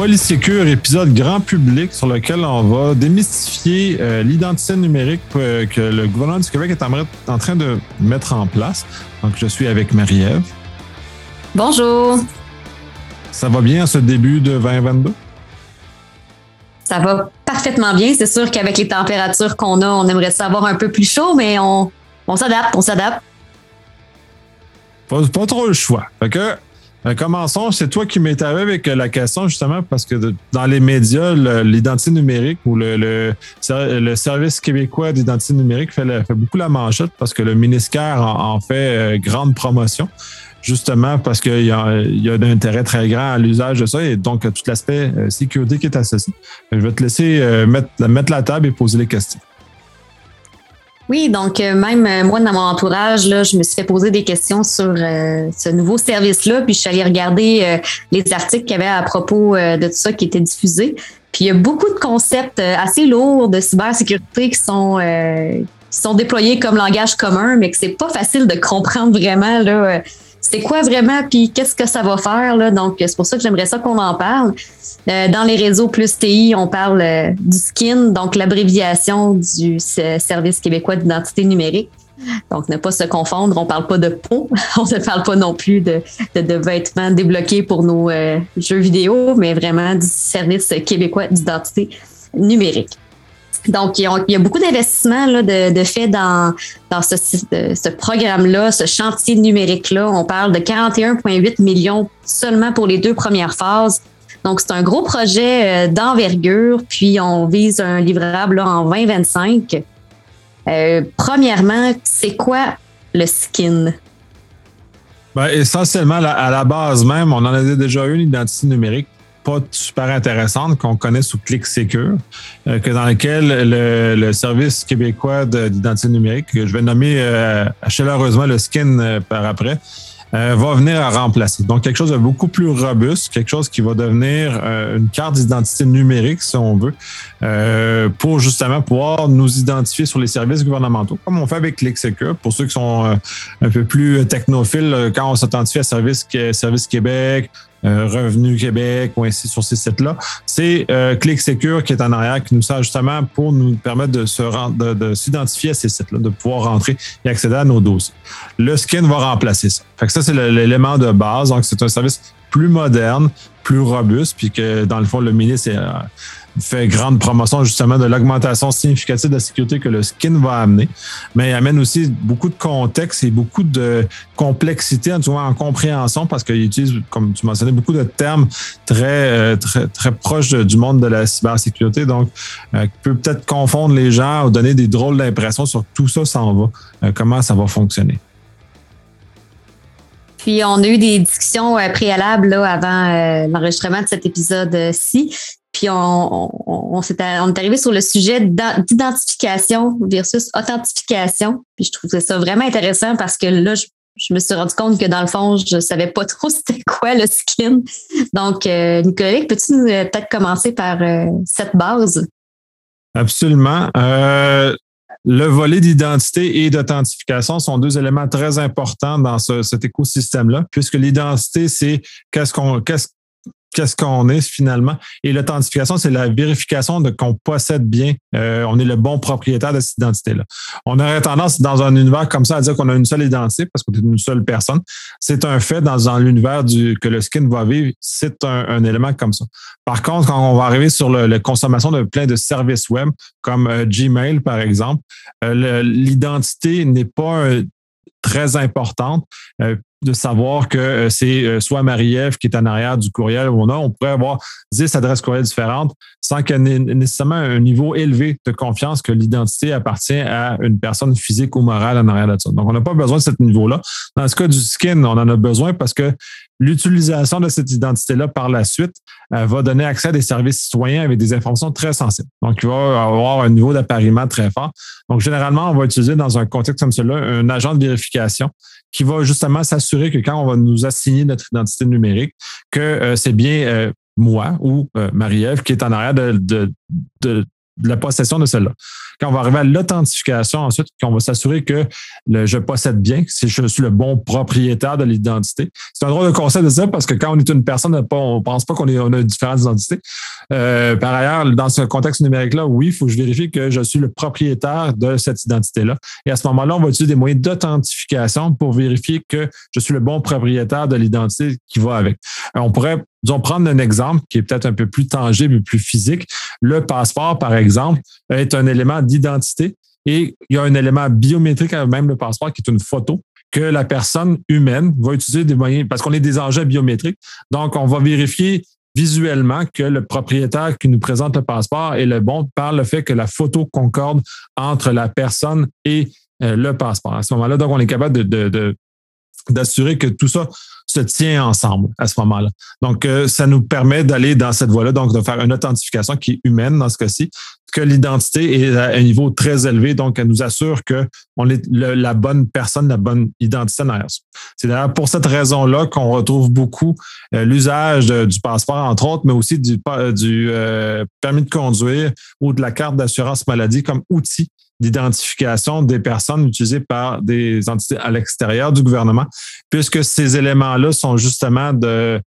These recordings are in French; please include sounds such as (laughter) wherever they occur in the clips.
Polysécure, épisode grand public sur lequel on va démystifier euh, l'identité numérique euh, que le gouvernement du Québec est en, train de mettre en place. Donc, je suis avec Marie-Ève. Bonjour. Ça va bien ce début de 2022? Ça va parfaitement bien. C'est sûr qu'avec les températures qu'on a, on aimerait ça avoir un peu plus chaud, mais on, s'adapte, on s'adapte. Pas, pas, trop le choix. Fait que ben, commençons. C'est toi qui m'es avec la question, justement, parce que dans les médias, l'identité numérique ou le, le, service québécois d'identité numérique fait, beaucoup la manchette parce que le ministère en, fait euh, grande promotion, justement parce qu'il y a, un intérêt très grand à l'usage de ça et donc tout l'aspect euh, sécurité qui est associé. Je vais te laisser euh, mettre la table et poser les questions. Oui, donc euh, même euh, moi, dans mon entourage, là, je me suis fait poser des questions sur euh, ce nouveau service-là, puis je suis allée regarder les articles qu'il y avait à propos de tout ça qui était diffusé. Puis il y a beaucoup de concepts assez lourds de cybersécurité qui sont, qui sont déployés comme langage commun, mais que c'est pas facile de comprendre vraiment là, c'est quoi vraiment, puis qu'est-ce que ça va faire. Là? Donc, c'est pour ça que j'aimerais ça qu'on en parle. Euh, dans les réseaux plus TI, on parle euh, du SKIN, donc l'abréviation du Service québécois d'identité numérique. Donc, ne pas se confondre, on ne parle pas de peau, (laughs) on ne parle pas non plus de, de, vêtements débloqués pour nos euh, jeux vidéo, mais vraiment du Service québécois d'identité numérique. Donc, il y a, beaucoup d'investissements de, de fait dans, dans ce, programme-là, ce chantier numérique-là. On parle de 41,8 millions seulement pour les deux premières phases. Donc, c'est un gros projet euh, d'envergure, puis on vise un livrable en 2025. Euh, premièrement, c'est quoi le skin? Ben, essentiellement, à la base même, on en a déjà eu une identité numérique super intéressante qu'on connaît sous Click Secure, euh, que dans lequel le, service québécois d'identité numérique, que je vais nommer euh, chaleureusement le skin euh, par après, va venir à remplacer. Donc, quelque chose de beaucoup plus robuste, quelque chose qui va devenir une carte d'identité numérique, si on veut, pour justement pouvoir nous identifier sur les services gouvernementaux, comme on fait avec ClickSecure. Pour ceux qui sont un peu plus technophiles, quand on s'identifie à Service, Service Québec, euh, Revenu Québec ou ainsi sur ces sites-là. C'est euh, qui est en arrière, qui nous sert justement pour nous permettre de se de, de s'identifier à ces sites-là, de pouvoir rentrer et accéder à nos dossiers. Le skin va remplacer ça. Fait que ça, c'est l'élément de base. Donc, c'est un service plus moderne, plus robuste, puis que dans le fond, le ministre euh, fait grande promotion justement de l'augmentation significative de la sécurité que le skin va amener, mais il amène aussi beaucoup de contexte et beaucoup de complexité en, en compréhension parce qu'il utilise, comme tu mentionnais, beaucoup de termes très, euh, très, très proches du monde de la cybersécurité. Donc, euh, peut peut-être confondre les gens ou donner des drôles d'impressions sur tout ça s'en va, euh, comment ça va fonctionner? Puis on a eu des discussions préalables là, avant l'enregistrement de cet épisode-ci. Puis on, on, est, arrivé sur le sujet d'identification versus authentification. Puis je trouvais ça vraiment intéressant parce que là, je, me suis rendu compte que dans le fond, je ne savais pas (laughs) trop c'était quoi le skin. Donc, euh, Nicolas, peux-tu euh, peut-être commencer par euh, cette base? Absolument. le volet d'identité et d'authentification sont deux éléments très importants dans cet écosystème-là, puisque l'identité, c'est qu'est-ce qu'on qu'est-ce qu'est-ce qu'on est finalement. Et l'authentification, c'est la vérification de qu'on possède bien, euh, on est le bon propriétaire de cette identité-là. On aurait tendance, dans un univers comme ça, à dire qu'on a une seule identité parce qu'on est une seule personne. C'est un fait dans, l'univers du que le skin va vivre, c'est un, élément comme ça. Par contre, quand on va arriver sur la consommation de plein de services web, comme euh, Gmail, par exemple, euh, l'identité n'est pas très importante de savoir que euh, c'est euh, soit Marie-Ève qui est en arrière du courriel ou non. On pourrait avoir 10 adresses courriel différentes sans qu'il y ait nécessairement un niveau élevé de confiance que l'identité appartient à une personne physique ou morale en arrière de ça. Donc, on n'a pas besoin de ce niveau-là. Dans ce cas du skin, on en a besoin parce que l'utilisation de cette identité-là par la suite euh, va donner accès à des services citoyens avec des informations très sensibles. Donc, il va avoir un niveau d'appariement très fort. Donc, généralement, on va utiliser dans un contexte comme celui-là un agent de vérification qui va justement s'assurer que quand on va nous assigner notre identité numérique, que euh, c'est bien euh, moi ou Marie-Ève qui est en arrière de, de, la possession de celle-là. Quand on va arriver à l'authentification, ensuite, on va s'assurer que le, je possède bien, si je suis le bon propriétaire de l'identité. C'est un drôle de concept de ça parce que quand on est une personne, on ne pense pas qu'on on a différentes identités. Euh, par ailleurs, dans ce contexte numérique-là, oui, il faut que je vérifie que je suis le propriétaire de cette identité-là. Et à ce moment-là, on va utiliser des moyens d'authentification pour vérifier que je suis le bon propriétaire de l'identité qui va avec. On pourrait Disons, prendre un exemple qui est peut-être un peu plus tangible, plus physique. Le passeport, par exemple, est un élément d'identité et il y a un élément biométrique à même le passeport qui est une photo que la personne humaine va utiliser des moyens, parce qu'on est des engins biométriques. Donc, on va vérifier visuellement que le propriétaire qui nous présente le passeport est le bon par le fait que la photo concorde entre la personne et euh, le passeport. À ce moment-là, donc, on est capable de, d'assurer que tout ça se tient ensemble à ce moment-là. Donc, euh, ça nous permet d'aller dans cette voie-là, donc de faire une authentification qui est humaine dans ce cas-ci, que l'identité est à un niveau très élevé, donc elle nous assure que on est la bonne personne, la bonne identité C'est d'ailleurs pour cette raison-là qu'on retrouve beaucoup euh, l'usage du passeport, entre autres, mais aussi du, du euh, permis de conduire ou de la carte d'assurance maladie comme outil d'identification des personnes utilisées par des entités à l'extérieur du gouvernement, puisque ces éléments-là sont justement de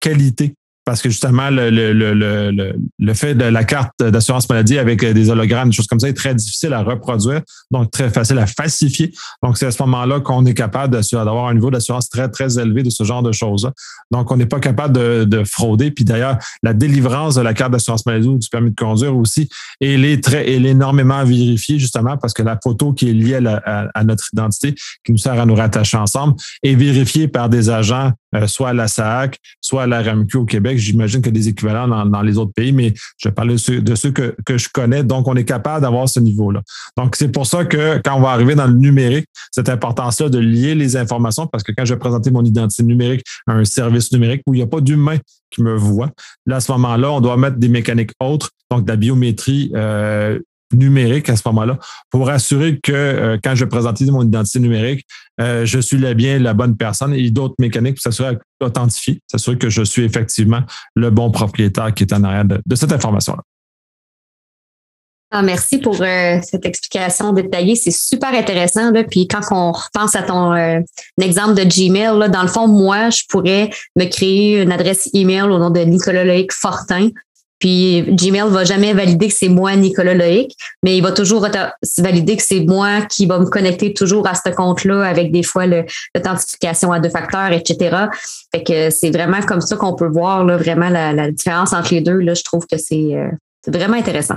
qualité parce que justement, le, le, le, le, fait de la carte d'assurance maladie avec des hologrammes, des choses comme ça, est très difficile à reproduire, donc très facile à falsifier. Donc, c'est à ce moment-là qu'on est capable d'avoir un niveau d'assurance très, très élevé de ce genre de choses-là. Donc, on n'est pas capable de, de, frauder. Puis d'ailleurs, la délivrance de la carte d'assurance maladie ou du permis de conduire aussi, elle est, très, elle est énormément vérifiée, justement, parce que la photo qui est liée à, notre identité, qui nous sert à nous rattacher ensemble, est vérifiée par des agents, euh, soit à la SAC, soit à la RAMQ au Québec, J'imagine a des équivalents dans, les autres pays, mais je parle de ceux, de ceux que, que, je connais. Donc, on est capable d'avoir ce niveau-là. Donc, c'est pour ça que quand on va arriver dans le numérique, cette importance-là de lier les informations, parce que quand je vais présenter mon identité numérique à un service numérique où il n'y a pas d'humain qui me voit, là, à ce moment-là, on doit mettre des mécaniques autres, donc de la biométrie euh, numérique à ce moment-là pour assurer que euh, quand je présente mon identité numérique, euh, je suis bien la bonne personne et d'autres mécaniques pour s'assurer authentifier, s'assurer que je suis effectivement le bon propriétaire qui est en arrière de, cette information-là. Ah, merci pour euh, cette explication détaillée. C'est super intéressant. Là. Puis quand on repense à ton exemple de Gmail, là, dans le fond, moi, je pourrais me créer une adresse email au nom de Nicolas Loïc Fortin puis Gmail va jamais valider que c'est moi, Nicolas Loïc, mais il va toujours valider que c'est moi qui va me connecter toujours à ce compte-là avec des fois l'authentification à deux facteurs, etc. Fait que c'est vraiment comme ça qu'on peut voir là, vraiment la, différence entre les deux. Là, je trouve que c'est euh, vraiment intéressant.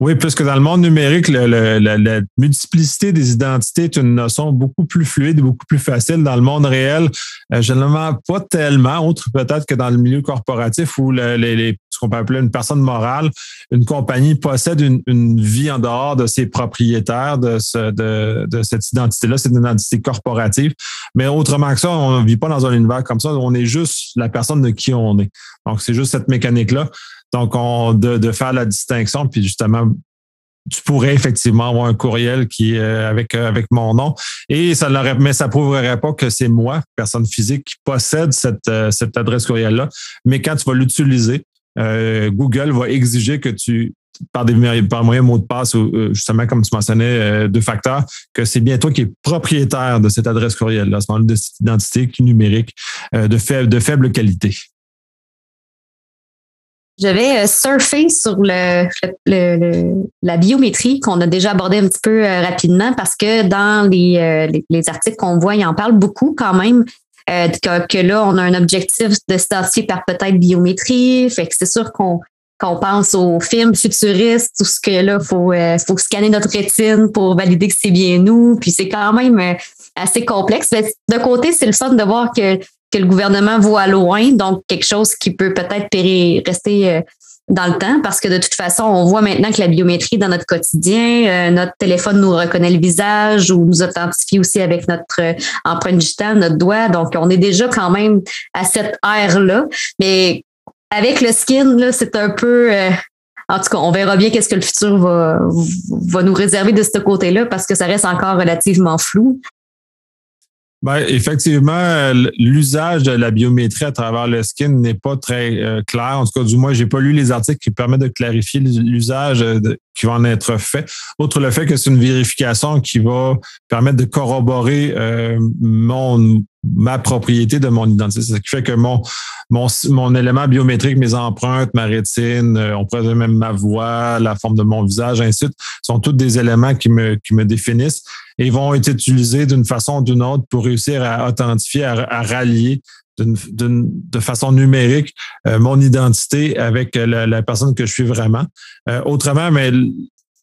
Oui, puisque dans le monde numérique, la, multiplicité des identités est une notion beaucoup plus fluide beaucoup plus facile. Dans le monde réel, euh, généralement pas tellement, autre peut-être que dans le milieu corporatif où les, ce qu'on peut appeler une personne morale, une compagnie possède une, vie en dehors de ses propriétaires de, ce, de, de cette identité-là. C'est une identité corporative. Mais autrement que ça, on ne vit pas dans un univers comme ça. On est juste la personne de qui on est. Donc, c'est juste cette mécanique-là. Donc, on, de, faire la distinction, puis justement, tu pourrais effectivement avoir un courriel qui euh, avec euh, avec mon nom. Et ça mais ça prouverait pas que c'est moi personne physique qui possède cette euh, cette adresse courriel là mais quand tu vas l'utiliser Google va exiger que tu par des par moyen mot de passe ou justement comme tu mentionnais deux facteurs que c'est bien toi qui es propriétaire de cette adresse courriel là ce moment de cette identité numérique de faible de faible qualité j'avais euh, surfé sur le, la biométrie qu'on a déjà abordé un petit peu euh, rapidement parce que dans euh, les, les, articles qu'on voit, il en parle beaucoup quand même. que, là, on a un objectif de s'identifier par peut-être biométrie. Fait que c'est sûr qu'on qu'on pense aux films futuristes, tout ce que là, faut, faut scanner notre rétine pour valider que c'est bien nous. Puis c'est quand même assez complexe. de côté, c'est le fun de voir que que le gouvernement voit loin, donc quelque chose qui peut peut-être rester euh, dans le temps, parce que de toute façon, on voit maintenant que la biométrie dans notre quotidien, euh, notre téléphone nous reconnaît le visage ou nous authentifie aussi avec notre euh, empreinte digitale, notre doigt. Donc, on est déjà quand même à cette ère-là. Mais avec le skin, là, c'est un peu. en tout cas, on verra bien qu'est-ce que le futur va, va nous réserver de ce côté-là parce que ça reste encore relativement flou. Ben, effectivement, l'usage de la biométrie à travers le skin n'est pas très euh, clair. En tout cas, du moins, j'ai pas lu les articles qui permettent de clarifier l'usage qui va en être fait. Outre le fait que c'est une vérification qui va permettre de corroborer euh, mon ma propriété de mon identité. Ce qui fait que mon, mon, mon élément biométrique, mes empreintes, ma rétine, euh, on pourrait même ma voix, la forme de mon visage, ainsi de suite, sont tous des éléments qui me, qui me définissent et vont être utilisés d'une façon ou d'une autre pour réussir à authentifier, à, rallier de façon numérique euh, mon identité avec la, personne que je suis vraiment. Euh, autrement, mais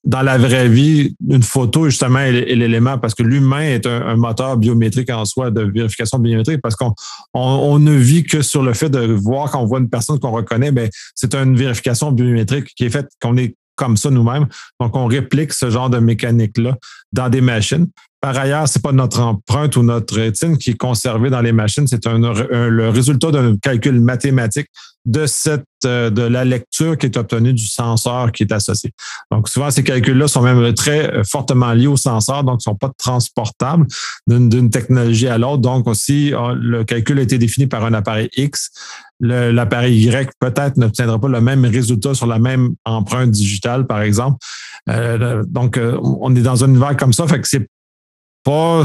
dans la vraie vie, une photo, justement, est, l'élément parce que l'humain est un, moteur biométrique en soi de vérification biométrique parce qu'on on, ne vit que sur le fait de voir qu'on voit une personne qu'on reconnaît, ben c'est une vérification biométrique qui est faite qu'on est comme ça nous-mêmes. Donc, on réplique ce genre de mécanique-là dans des machines. Par ailleurs, c'est pas notre empreinte ou notre rétine qui est conservée dans les machines, c'est le résultat d'un calcul mathématique de cette euh, de la lecture qui est obtenue du senseur qui est associé. Donc souvent ces calculs-là sont même très euh, fortement liés au senseur, donc ne sont pas transportables d'une technologie à l'autre. Donc aussi euh, le calcul a été défini par un appareil X. L'appareil Y peut-être n'obtiendra pas le même résultat sur la même empreinte digitale, par exemple. donc on est dans un univers comme ça, fait que c'est pas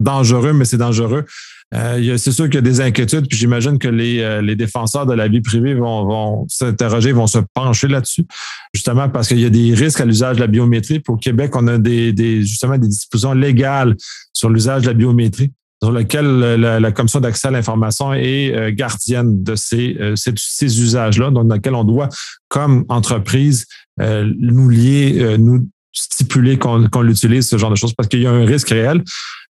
dangereux, mais c'est dangereux. Euh, c'est sûr qu'il y a des inquiétudes, puis j'imagine que les, euh, les, défenseurs de la vie privée vont, vont s'interroger, vont se pencher là-dessus, justement parce qu'il y a des risques à l'usage de la biométrie. Puis au Québec, on a des, des justement des dispositions légales sur l'usage de la biométrie sur lequel la, Commission d'accès à l'information est euh, gardienne de ces, ces, usages-là, dans lequel on doit, comme entreprise, nous lier, nous stipuler qu'on l'utilise, ce genre de choses, parce qu'il y a un risque réel.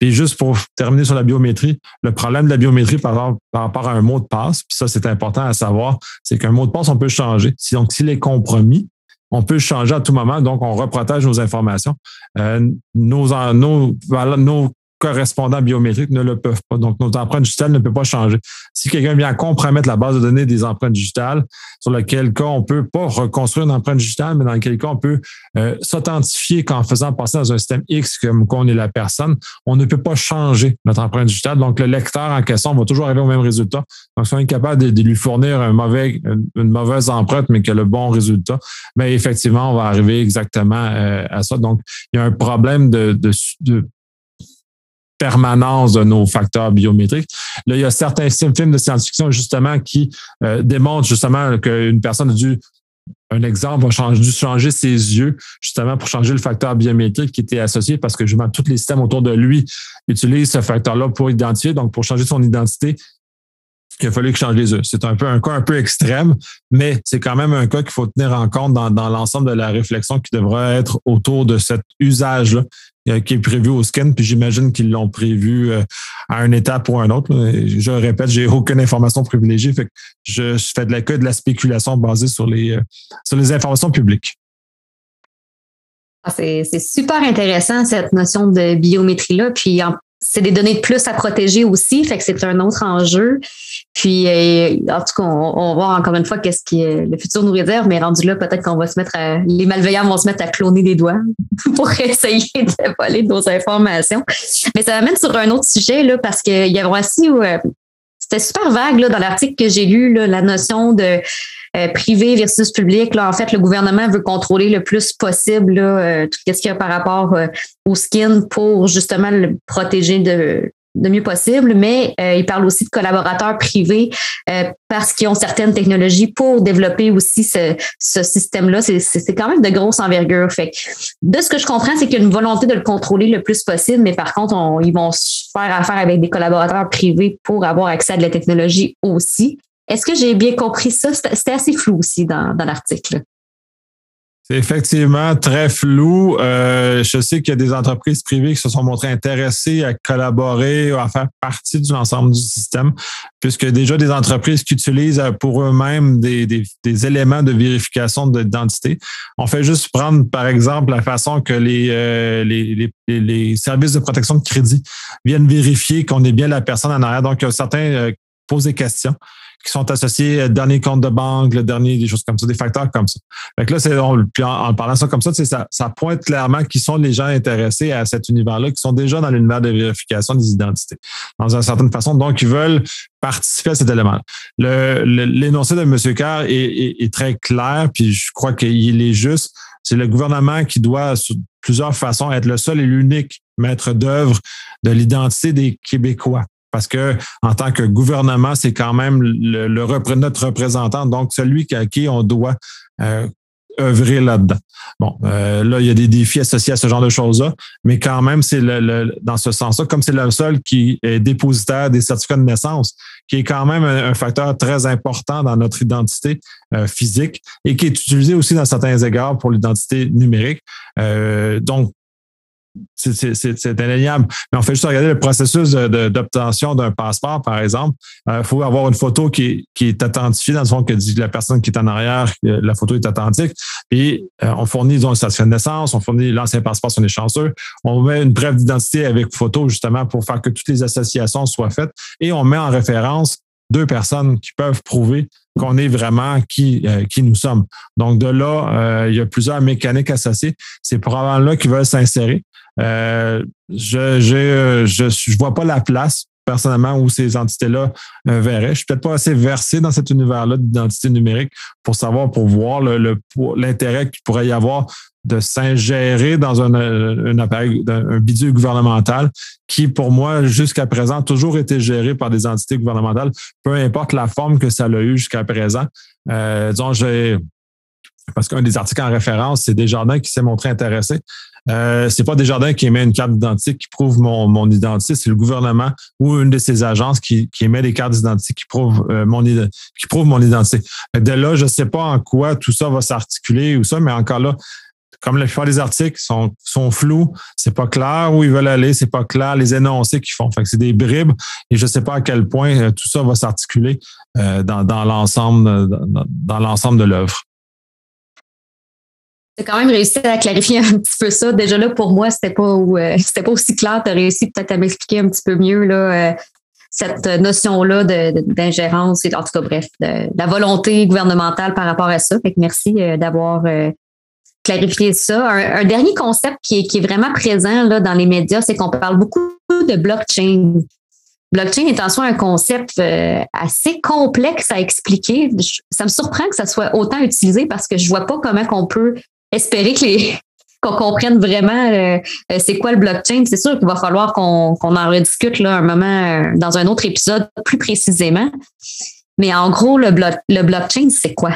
Et juste pour terminer sur la biométrie, le problème de la biométrie par, rapport à un mot de passe, puis ça, c'est important à savoir, c'est qu'un mot de passe, on peut changer. Donc, s'il est compromis, on peut changer à tout moment, donc on reprotège nos informations. Euh, nos, nos, nos correspondants biométriques ne le peuvent pas. Donc, nos empreintes digitales ne peuvent pas changer. Si quelqu'un vient compromettre la base de données des empreintes digitales, sur lequel cas on peut pas reconstruire une empreinte digitale, mais dans quel cas on peut euh, s'authentifier qu'en faisant passer dans un système X comme qu'on est la personne, on ne peut pas changer notre empreinte digitale. Donc, le lecteur en question va toujours arriver au même résultat. Donc, si on est capable de, lui fournir une mauvaise empreinte, mais qui a le bon résultat, bien, effectivement, on va arriver exactement euh, à ça. Donc, il y a un problème de, de, de permanence de nos facteurs biométriques. Là, il y a certains films de science-fiction justement qui euh, démontrent justement qu'une personne a dû un exemple, a dû changer ses yeux justement pour changer le facteur biométrique qui était associé parce que justement tous les systèmes autour de lui utilisent ce facteur-là pour identifier. Donc, pour changer son identité, il a fallu qu'il change les yeux. C'est un peu un cas un peu extrême, mais c'est quand même un cas qu'il faut tenir en compte dans, dans l'ensemble de la réflexion qui devrait être autour de cet usage-là qui est prévu au scan, puis j'imagine qu'ils l'ont prévu euh, à un état pour un autre. Je répète, j'ai aucune information privilégiée, fait que je fais de la que de la spéculation basée sur les, euh, sur les informations publiques. Ah, c'est super intéressant cette notion de biométrie-là. Puis c'est des données de plus à protéger aussi, fait que c'est un autre enjeu. Puis, euh, en tout cas, on, va voir encore une fois qu'est-ce que le futur nous réserve, mais rendu là, peut-être qu'on va se mettre à, les malveillants vont se mettre à cloner des doigts (laughs) pour essayer de voler nos informations. Mais ça m'amène sur un autre sujet, là, parce qu'il y a aussi, euh, c'était super vague, là, dans l'article que j'ai lu, là, la notion de, euh, privé versus public. Là, en fait, le gouvernement veut contrôler le plus possible là, euh, tout ce qu'il y a par rapport euh, au skin pour justement le protéger de, de mieux possible, mais il parle aussi de collaborateurs privés parce qu'ils ont certaines technologies pour développer aussi ce, ce système-là. C'est quand même de grosse envergure. Fait de ce que je comprends, c'est qu'il y a une volonté de le contrôler le plus possible, mais par contre, ils vont faire affaire avec des collaborateurs privés pour avoir accès à de la technologie aussi. Est-ce que j'ai bien compris ça? C'était assez flou aussi dans, l'article. C'est effectivement très flou. Euh, je sais qu'il y a des entreprises privées qui se sont montrées intéressées à collaborer, à faire partie de l'ensemble du système, puisque déjà des entreprises qui utilisent pour eux-mêmes des, éléments de vérification d'identité. On fait juste prendre, par exemple, la façon que les, euh, les, services de protection de crédit viennent vérifier qu'on est bien la personne en arrière. Donc, certains euh, posent des questions qui sont associés, dernier compte de banque, le dernier, des choses comme ça, des facteurs comme ça. Fait que là, c'est, en, en, parlant ça comme ça, ça, ça pointe clairement qui sont les gens intéressés à cet univers-là, qui sont déjà dans l'univers de vérification des identités, dans une certaine façon. Donc, ils veulent participer à cet élément. L'énoncé de M. Carr est, est, très clair, puis je crois qu'il est juste. C'est le gouvernement qui doit, sous plusieurs façons, être le seul et l'unique maître d'œuvre de l'identité des Québécois parce que en tant que gouvernement, c'est quand même le, notre représentant, donc celui à qui on doit euh, œuvrer là-dedans. Bon, euh, là, il y a des défis associés à ce genre de choses-là, mais quand même, c'est le, dans ce sens-là, comme c'est le seul qui est dépositaire des certificats de naissance, qui est quand même un, facteur très important dans notre identité euh, physique et qui est utilisé aussi dans certains égards pour l'identité numérique. donc, c'est indéniable. Mais on fait juste regarder le processus d'obtention d'un passeport, par exemple. Il euh, faut avoir une photo qui est, authentifiée, dans le fond, que dit la personne qui est en arrière, la photo est authentique. Puis, euh, on fournit, disons, une certificat de naissance, on fournit l'ancien passeport sur les chanceux. On met une preuve d'identité avec photo, justement, pour faire que toutes les associations soient faites. Et on met en référence deux personnes qui peuvent prouver qu'on est vraiment qui, euh, qui nous sommes. Donc, de là, il y a plusieurs mécaniques associées. C'est probablement là qu'ils veulent s'insérer. Euh, je ne je, je, vois pas la place personnellement où ces entités-là euh, verraient. Je suis peut-être pas assez versé dans cet univers-là d'identité numérique pour savoir, pour voir l'intérêt qu'il pourrait y avoir de s'ingérer dans un, un appareil, un bidule gouvernemental qui, pour moi, jusqu'à présent, a toujours été géré par des entités gouvernementales, peu importe la forme que ça a eu jusqu'à présent. Euh, disons, j'ai parce qu'un des articles en référence, c'est Desjardins qui s'est montré intéressé. Euh, c'est pas Desjardins qui émet une carte d'identité qui prouve mon, mon identité, c'est le gouvernement ou une de ses agences qui, qui émet des cartes d'identité qui prouvent euh, mon qui prouve mon identité. De là, je sais pas en quoi tout ça va s'articuler ou ça, mais encore là, comme la plupart des articles sont, sont flous, c'est pas clair où ils veulent aller, c'est pas clair les énoncés qu'ils font. Fait que c'est des bribes et je sais pas à quel point euh, tout ça va s'articuler euh, dans, dans l'ensemble dans, dans l'ensemble de l'œuvre as quand même réussi à clarifier un petit peu ça. Déjà là, pour moi, c'était pas euh, c'était pas aussi clair. Tu as réussi peut-être à m'expliquer un petit peu mieux là, euh, cette notion-là d'ingérence et en tout cas, bref, de, la volonté gouvernementale par rapport à ça. Fait que merci euh, d'avoir clarifié ça. Un, dernier concept qui est, vraiment présent là, dans les médias, c'est qu'on parle beaucoup de blockchain. Blockchain est en soi un concept assez complexe à expliquer. Ça me surprend que ça soit autant utilisé parce que je vois pas comment on peut espérer (laughs) qu'on comprenne vraiment euh, euh, c'est quoi le blockchain. C'est sûr qu'il va falloir qu'on en rediscute là, un moment euh, dans un autre épisode plus précisément. Mais en gros, le blockchain, c'est quoi?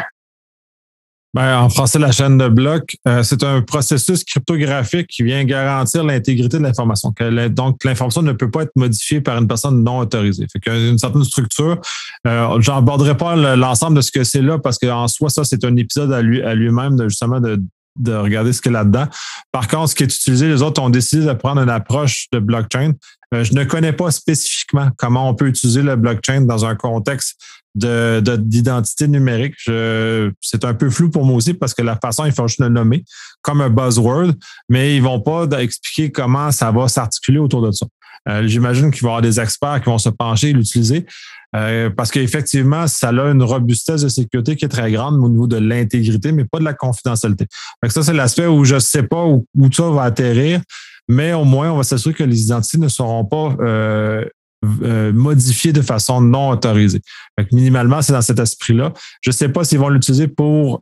Ben, en français, la chaîne de blocs, c'est un processus cryptographique qui vient garantir l'intégrité de l'information. Donc, l'information ne peut pas être modifiée par une personne non autorisée. Fait qu'il y a une certaine structure. Euh, J'aborderai pas l'ensemble de ce que c'est là parce qu'en soi, ça, c'est un épisode à lui à lui-même de justement de, de regarder ce qu'il y a là-dedans. Par contre, ce qui est utilisé, les autres ont décidé de prendre une approche de blockchain. Euh, je ne connais pas spécifiquement comment on peut utiliser le blockchain dans un contexte de, d'identité numérique. c'est un peu flou pour moi aussi parce que la façon, il faut juste le nommer comme un buzzword, mais ils vont pas expliquer comment ça va s'articuler autour de ça. Euh, j'imagine qu'il va y avoir des experts qui vont se pencher et l'utiliser. Euh, parce qu'effectivement, ça a une robustesse de sécurité qui est très grande au niveau de l'intégrité, mais pas de la confidentialité. ça, c'est l'aspect où je ne sais pas où, où, ça va atterrir, mais au moins, on va s'assurer que les identités ne seront pas euh, euh, modifiées de façon non autorisée. minimalement, c'est dans cet esprit-là. Je ne sais pas s'ils vont l'utiliser pour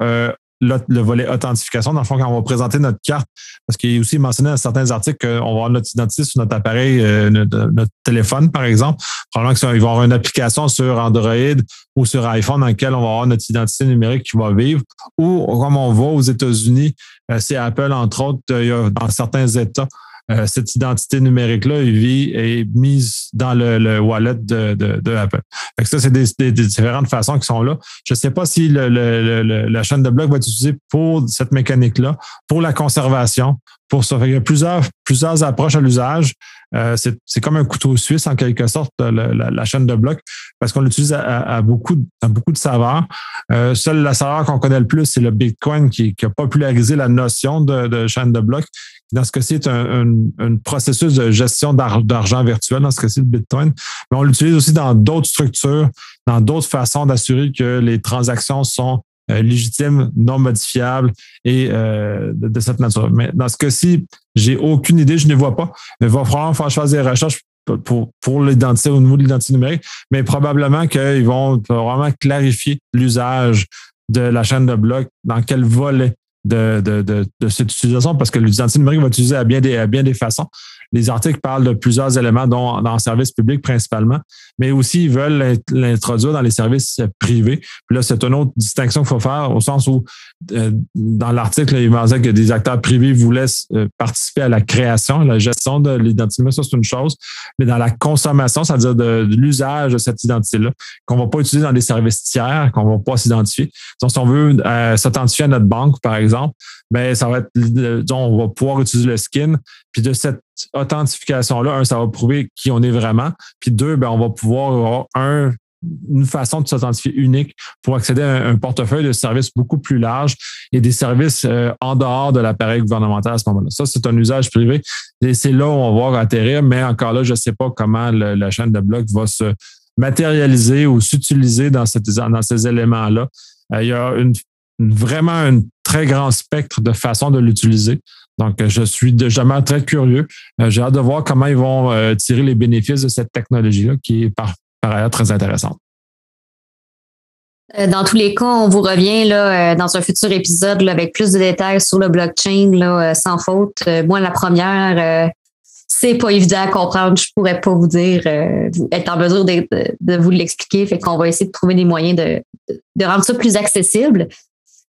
le, volet authentification. Dans le fond, quand on va présenter notre carte, parce qu'il est aussi mentionné dans certains articles qu'on va avoir notre identité sur notre appareil, euh, notre, téléphone, par exemple. Probablement qu'ils vont avoir une application sur Android ou sur iPhone dans laquelle on va avoir notre identité numérique qui va vivre. Ou comme on va aux États-Unis, euh, c'est Apple, entre autres, dans certains États euh, cette identité numérique-là est mise dans le, wallet de, Apple. ça, c'est des, différentes façons qui sont là. Je ne sais pas si la chaîne de blocs va être utilisée pour cette mécanique-là, pour la conservation, il y a plusieurs, approches à l'usage. Euh, c'est comme un couteau suisse en quelque sorte, la, chaîne de blocs, parce qu'on l'utilise à, beaucoup, de saveurs. Euh, seule la saveur qu'on connaît le plus, c'est le Bitcoin qui, a popularisé la notion de, chaîne de blocs. Dans ce cas-ci, c'est un, processus de gestion d'argent virtuel, dans ce cas-ci, le Bitcoin. Mais on l'utilise aussi dans d'autres structures, dans d'autres façons d'assurer que les transactions sont euh, légitimes, non modifiables et euh, de, cette nature. Mais dans ce cas-ci, j'ai aucune idée, je ne vois pas. Mais il va falloir faire choisir des recherches pour, pour l'identité au niveau de l'identité numérique, mais probablement qu'ils vont vraiment clarifier l'usage de la chaîne de blocs, dans quel volet de, cette utilisation, parce que l'identité numérique va utiliser à bien des, à bien des façons. Les articles parlent de plusieurs éléments, dont dans le service public principalement, mais aussi ils veulent l'introduire dans les services privés. Puis là, c'est une autre distinction qu'il faut faire au sens où euh, dans l'article, il dire que des acteurs privés voulaient euh, participer à la création, à la gestion de l'identité. Ça, c'est une chose. Mais dans la consommation, c'est-à-dire de, l'usage de cette identité-là, qu'on ne va pas utiliser dans des services tiers, qu'on ne va pas s'identifier. Donc, si on veut euh, s'authentifier à notre banque, par exemple, ben ça va être, on va pouvoir utiliser le skin. Puis de cette authentification-là, un, ça va prouver qui on est vraiment. Puis deux, ben on va pouvoir avoir un, une façon de s'authentifier unique pour accéder à un, portefeuille de services beaucoup plus large et des services euh, en dehors de l'appareil gouvernemental à ce moment-là. Ça, c'est un usage privé. Et c'est là où on va atterrir, mais encore là, je ne sais pas comment la chaîne de blocs va se matérialiser ou s'utiliser dans, dans ces éléments-là. Euh, il y a une vraiment un très grand spectre de façons de l'utiliser. Donc, euh, je suis déjà très curieux. Euh, j'ai hâte de voir comment ils vont euh, tirer les bénéfices de cette technologie-là, qui est par, ailleurs très intéressante. Dans tous les cas, on vous revient là, dans un futur épisode avec plus de détails sur le blockchain, sans faute. Moi, la première, c'est pas évident à comprendre. Je pourrais pas vous dire, être en mesure de, vous l'expliquer. Fait qu'on va essayer de trouver des moyens de, de rendre ça plus accessible.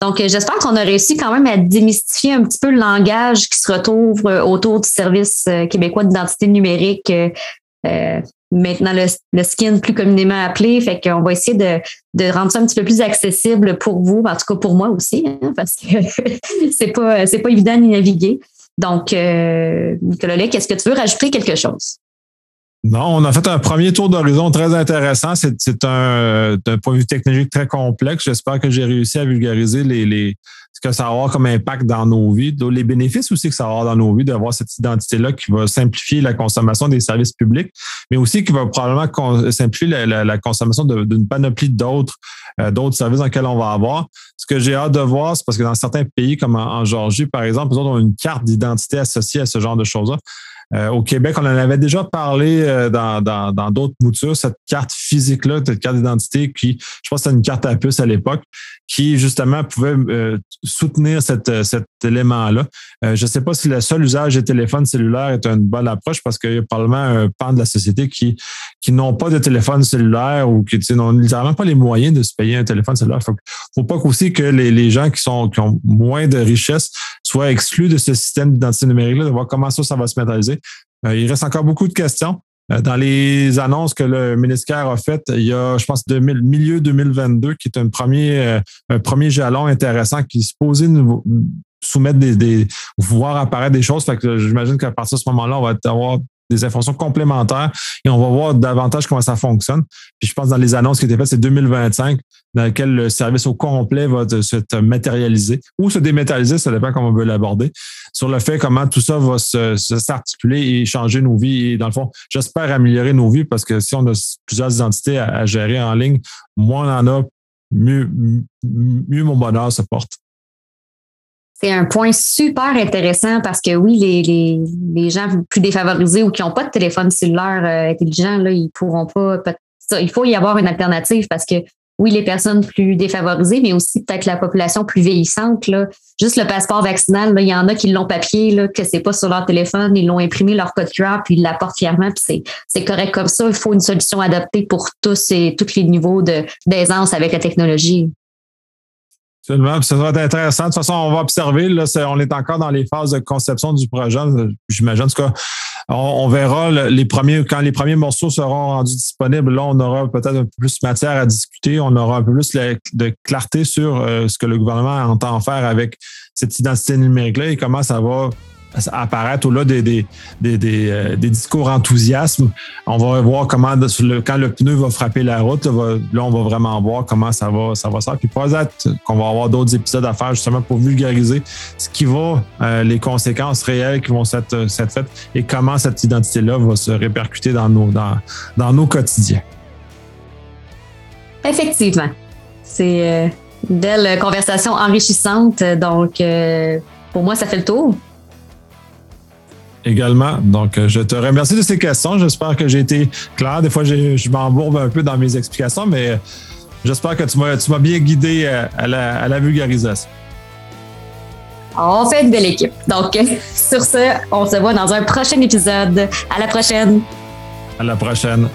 Donc, euh, j'espère qu'on a réussi quand même à démystifier un petit peu le langage qui se retrouve euh, autour du service euh, québécois d'identité numérique. maintenant, le, skin plus communément appelé. Fait qu'on va essayer de, rendre ça un petit peu plus accessible pour vous, en tout cas pour moi aussi, hein, (laughs) parce que (laughs) c'est pas, pas évident d'y naviguer. Donc, Nicolas Lec, est-ce que tu veux rajouter quelque chose? Non, on a fait un premier tour d'horizon très intéressant. C'est un, point de vue technologique très complexe. J'espère que j'ai réussi à vulgariser ce que ça va avoir comme impact dans nos vies, les bénéfices aussi que ça va avoir dans nos vies d'avoir cette identité-là qui va simplifier la consommation des services publics, mais aussi qui va probablement simplifier la, consommation d'une panoplie d'autres euh, d'autres services dans lesquels on va avoir. Ce que j'ai hâte de voir, c'est parce que dans certains pays, comme en, Georgie, par exemple, ils ont une carte d'identité associée à ce genre de choses-là. Euh, au Québec, on en avait déjà parlé euh, dans, d'autres moutures, cette carte physique-là, cette carte d'identité qui, je pense que c'était une carte à puce à l'époque, qui justement pouvait euh, soutenir cet élément-là. je ne sais pas si le seul usage des téléphones cellulaires est une bonne approche parce qu'il y a probablement un pan de la société qui, qui n'ont pas de téléphone cellulaire ou qui n'ont littéralement pas les moyens de se payer un téléphone cellulaire. Il ne faut pas aussi que les, les gens qui, sont, qui ont moins de richesse soient exclus de ce système d'identité numérique-là, de voir comment ça, ça va se matérialiser. Euh, il reste encore beaucoup de questions. Euh, dans les annonces que le ministère a faites, il y a, je pense, 2000, milieu 2022, qui est un premier, euh, un premier jalon intéressant qui se posait nous soumettre des, des voir apparaître des choses. Fait que j'imagine qu'à partir de ce moment-là, on va avoir des informations complémentaires et on va voir davantage comment ça fonctionne. Puis je pense dans les annonces qui étaient faites, c'est 2025 dans lequel le service au complet va se matérialiser ou se dématérialiser, ça dépend comment on veut l'aborder, sur le fait comment tout ça va s'articuler et changer nos vies. Et dans le fond, j'espère améliorer nos vies parce que si on a plusieurs identités à, à gérer en ligne, moins on en a, mieux, mieux mon bonheur se porte. C'est un point super intéressant parce que oui, les, les, les gens plus défavorisés ou qui n'ont pas de téléphone cellulaire euh, intelligent, là, ils pourront pas. Il faut y avoir une alternative parce que oui, les personnes plus défavorisées, mais aussi peut-être la population plus vieillissante. Là. Juste le passeport vaccinal, là, il y en a qui l'ont papier, là, que c'est pas sur leur téléphone, ils l'ont imprimé leur code QR, puis ils l'apportent fièrement, puis c'est correct comme ça. Il faut une solution adaptée pour tous et tous les niveaux d'aisance avec la technologie. Ça va être intéressant. De toute façon, on va observer. Là, on est encore dans les phases de conception du projet. J'imagine. En tout on, verra les premiers, quand les premiers morceaux seront rendus disponibles. Là, on aura peut-être un peu plus de matière à discuter. On aura un peu plus de clarté sur euh, ce que le gouvernement entend faire avec cette identité numérique-là et comment ça va apparaître au-delà des, des, des, euh, des, discours enthousiasme. On va voir comment, quand le pneu va frapper la route, là, on va vraiment voir comment ça va, ça va se. Puis peut-être qu'on va avoir d'autres épisodes à faire justement pour vulgariser ce qui va, euh, les conséquences réelles qui vont s'être faites et comment cette identité-là va se répercuter dans nos, dans, dans nos quotidiens. Effectivement. C'est euh, une belle conversation enrichissante. Donc, pour moi, ça fait le tour également. Donc, euh, je te remercie de ces questions. J'espère que j'ai été clair. Des fois, je m'embourbe un peu dans mes explications, mais j'espère que tu m'as bien guidé euh, à la, vulgarisation. On fait une belle équipe. Donc, (laughs) sur ce, on se voit dans un prochain épisode. À la prochaine. À la prochaine.